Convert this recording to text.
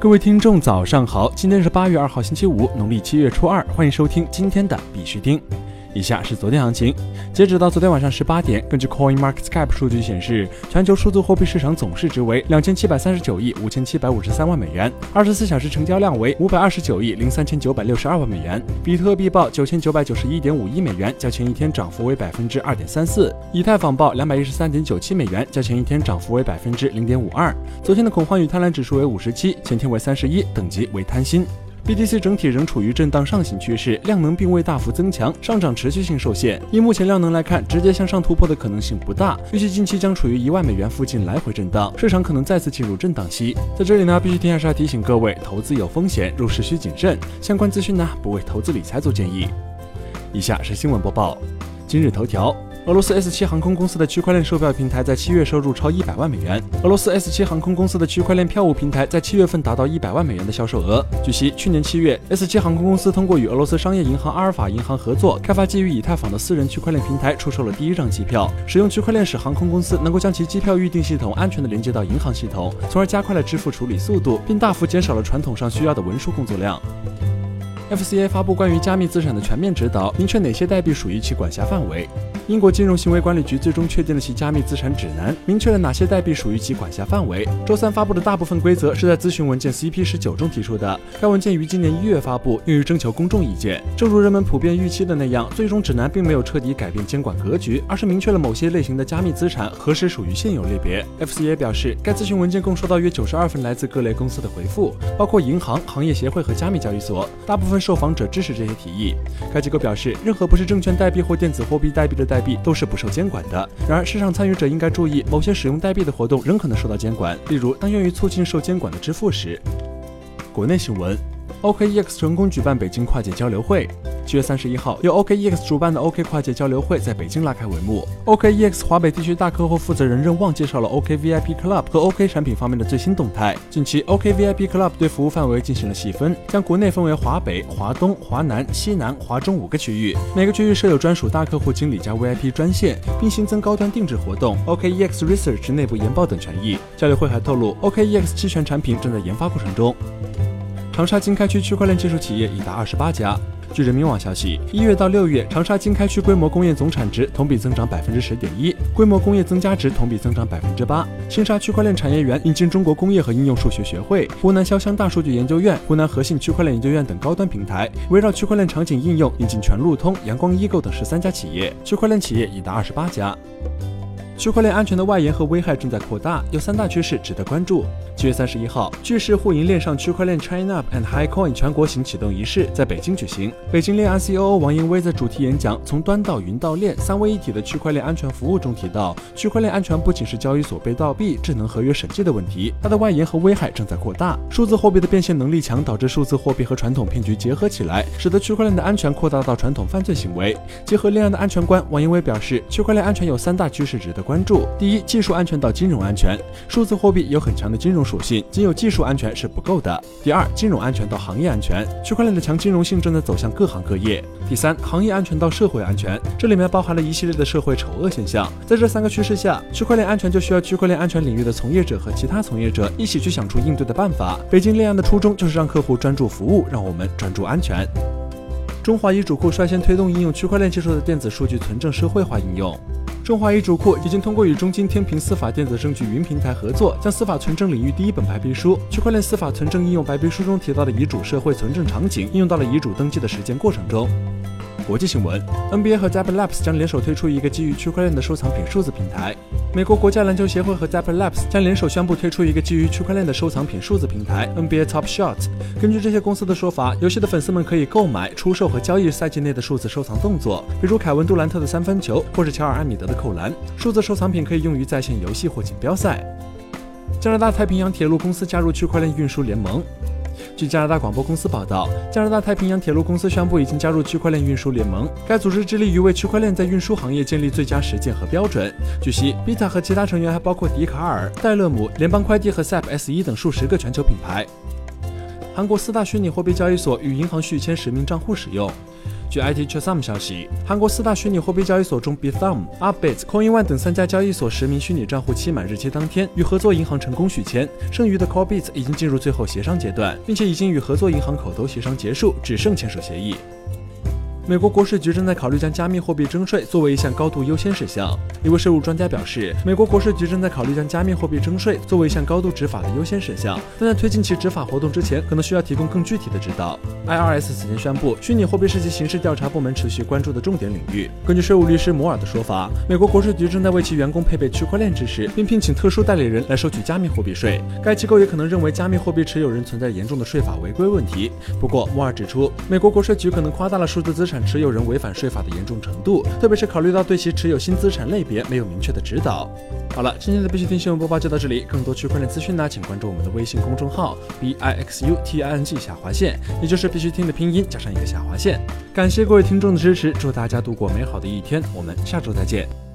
各位听众，早上好！今天是八月二号，星期五，农历七月初二，欢迎收听今天的必须听。以下是昨天行情，截止到昨天晚上十八点，根据 Coin Market Cap 数据显示，全球数字货币市场总市值为两千七百三十九亿五千七百五十三万美元，二十四小时成交量为五百二十九亿零三千九百六十二万美元。比特币报九千九百九十一点五亿美元，较前一天涨幅为百分之二点三四；以太坊报两百一十三点九七美元，较前一天涨幅为百分之零点五二。昨天的恐慌与贪婪指数为五十七，前天为三十一，等级为贪心。BTC 整体仍处于震荡上行趋势，量能并未大幅增强，上涨持续性受限。以目前量能来看，直接向上突破的可能性不大，预计近期将处于一万美元附近来回震荡，市场可能再次进入震荡期。在这里呢，必须提下提醒各位，投资有风险，入市需谨慎。相关资讯呢，不为投资理财做建议。以下是新闻播报，今日头条。俄罗斯 S 七航空公司的区块链售票平台在七月收入超一百万美元。俄罗斯 S 七航空公司的区块链票务平台在七月份达到一百万美元的销售额。据悉，去年七月，S 七航空公司通过与俄罗斯商业银行阿尔法银行合作，开发基于以太坊的私人区块链平台，出售了第一张机票。使用区块链使航空公司能够将其机票预订系统安全地连接到银行系统，从而加快了支付处理速度，并大幅减少了传统上需要的文书工作量。FCA 发布关于加密资产的全面指导，明确哪些代币属于其管辖范围。英国金融行为管理局最终确定了其加密资产指南，明确了哪些代币属于其管辖范围。周三发布的大部分规则是在咨询文件 CP 十九中提出的，该文件于今年一月发布，用于征求公众意见。正如人们普遍预期的那样，最终指南并没有彻底改变监管格局，而是明确了某些类型的加密资产何时属于现有类别。FCA 表示，该咨询文件共收到约九十二份来自各类公司的回复，包括银行、行业协会和加密交易所，大部分受访者支持这些提议。该机构表示，任何不是证券代币或电子货币代币的代币都是不受监管的。然而，市场参与者应该注意，某些使用代币的活动仍可能受到监管，例如当用于促进受监管的支付时。国内新闻，OKEX 成功举办北京跨界交流会。七月三十一号，由 OKEX 主办的 OK 跨界交流会在北京拉开帷幕。OKEX 华北地区大客户负责人任旺介绍了 OK VIP Club 和 OK 产品方面的最新动态。近期，OK VIP Club 对服务范围进行了细分，将国内分为华北、华东、华南、西南、华中五个区域，每个区域设有专属大客户经理加 VIP 专线，并新增高端定制活动、OKEX Research 内部研报等权益。交流会还透露，OKEX 期权产品正在研发过程中。长沙经开区区块链技术企业已达二十八家。据人民网消息，一月到六月，长沙经开区规模工业总产值同比增长百分之十点一，规模工业增加值同比增长百分之八。青沙区块链产业园引进中国工业和应用数学学会、湖南潇湘大数据研究院、湖南和信区块链研究院等高端平台，围绕区块链场景应用引进全路通、阳光易购等十三家企业，区块链企业已达二十八家。区块链安全的外延和危害正在扩大，有三大趋势值得关注。七月三十一号，巨市互银链上区块链 China and HighCoin 全国行启动仪式在北京举行。北京链 ICO 王英威在主题演讲《从端到云到链，三位一体的区块链安全服务》中提到，区块链安全不仅是交易所被盗币、智能合约审计的问题，它的外延和危害正在扩大。数字货币的变现能力强，导致数字货币和传统骗局结合起来，使得区块链的安全扩大到传统犯罪行为。结合链上的安全观，王英威表示，区块链安全有三大趋势值得关注：第一，技术安全到金融安全，数字货币有很强的金融。属性仅有技术安全是不够的。第二，金融安全到行业安全，区块链的强金融性正在走向各行各业。第三，行业安全到社会安全，这里面包含了一系列的社会丑恶现象。在这三个趋势下，区块链安全就需要区块链安全领域的从业者和其他从业者一起去想出应对的办法。北京立案的初衷就是让客户专注服务，让我们专注安全。中华遗嘱库率先推动应用区块链技术的电子数据存证社会化应用。中华遗嘱库已经通过与中金天平司法电子证据云平台合作，将司法存证领域第一本白皮书——区块链司法存证应用白皮书中提到的遗嘱社会存证场景，应用到了遗嘱登记的实践过程中。国际新闻：NBA 和 z a p p Labs 将联手推出一个基于区块链的收藏品数字平台。美国国家篮球协会和 z a p p Labs 将联手宣布推出一个基于区块链的收藏品数字平台 NBA Top Shot。根据这些公司的说法，游戏的粉丝们可以购买、出售和交易赛季内的数字收藏动作，比如凯文杜兰特的三分球或是乔尔艾米德的扣篮。数字收藏品可以用于在线游戏或锦标赛。加拿大太平洋铁路公司加入区块链运输联盟。据加拿大广播公司报道，加拿大太平洋铁路公司宣布已经加入区块链运输联盟。该组织致力于为区块链在运输行业建立最佳实践和标准。据悉，Bita 和其他成员还包括迪卡尔、戴勒姆、联邦快递和 SAP S1 等数十个全球品牌。韩国四大虚拟货币交易所与银行续签实名账户使用。据 IT Chesum 消息，韩国四大虚拟货币交易所中 b i t h u m、Upbit、Coin One 等三家交易所实名虚拟账户期满日期当天，与合作银行成功续签，剩余的 Corebit 已经进入最后协商阶段，并且已经与合作银行口头协商结束，只剩签署协议。美国国税局正在考虑将加密货币征税作为一项高度优先事项。一位税务专家表示，美国国税局正在考虑将加密货币征税作为一项高度执法的优先事项，但在推进其执法活动之前，可能需要提供更具体的指导。IRS 此前宣布，虚拟货币是其刑事调查部门持续关注的重点领域。根据税务律师摩尔的说法，美国国税局正在为其员工配备区块链知识，并聘请特殊代理人来收取加密货币税。该机构也可能认为加密货币持有人存在严重的税法违规问题。不过，摩尔指出，美国国税局可能夸大了数字资产产持有人违反税法的严重程度，特别是考虑到对其持有新资产类别没有明确的指导。好了，今天的必须听新闻播报就到这里。更多区块链资讯呢，请关注我们的微信公众号 b i x u t i n g 下划线，也就是必须听的拼音加上一个下划线。感谢各位听众的支持，祝大家度过美好的一天，我们下周再见。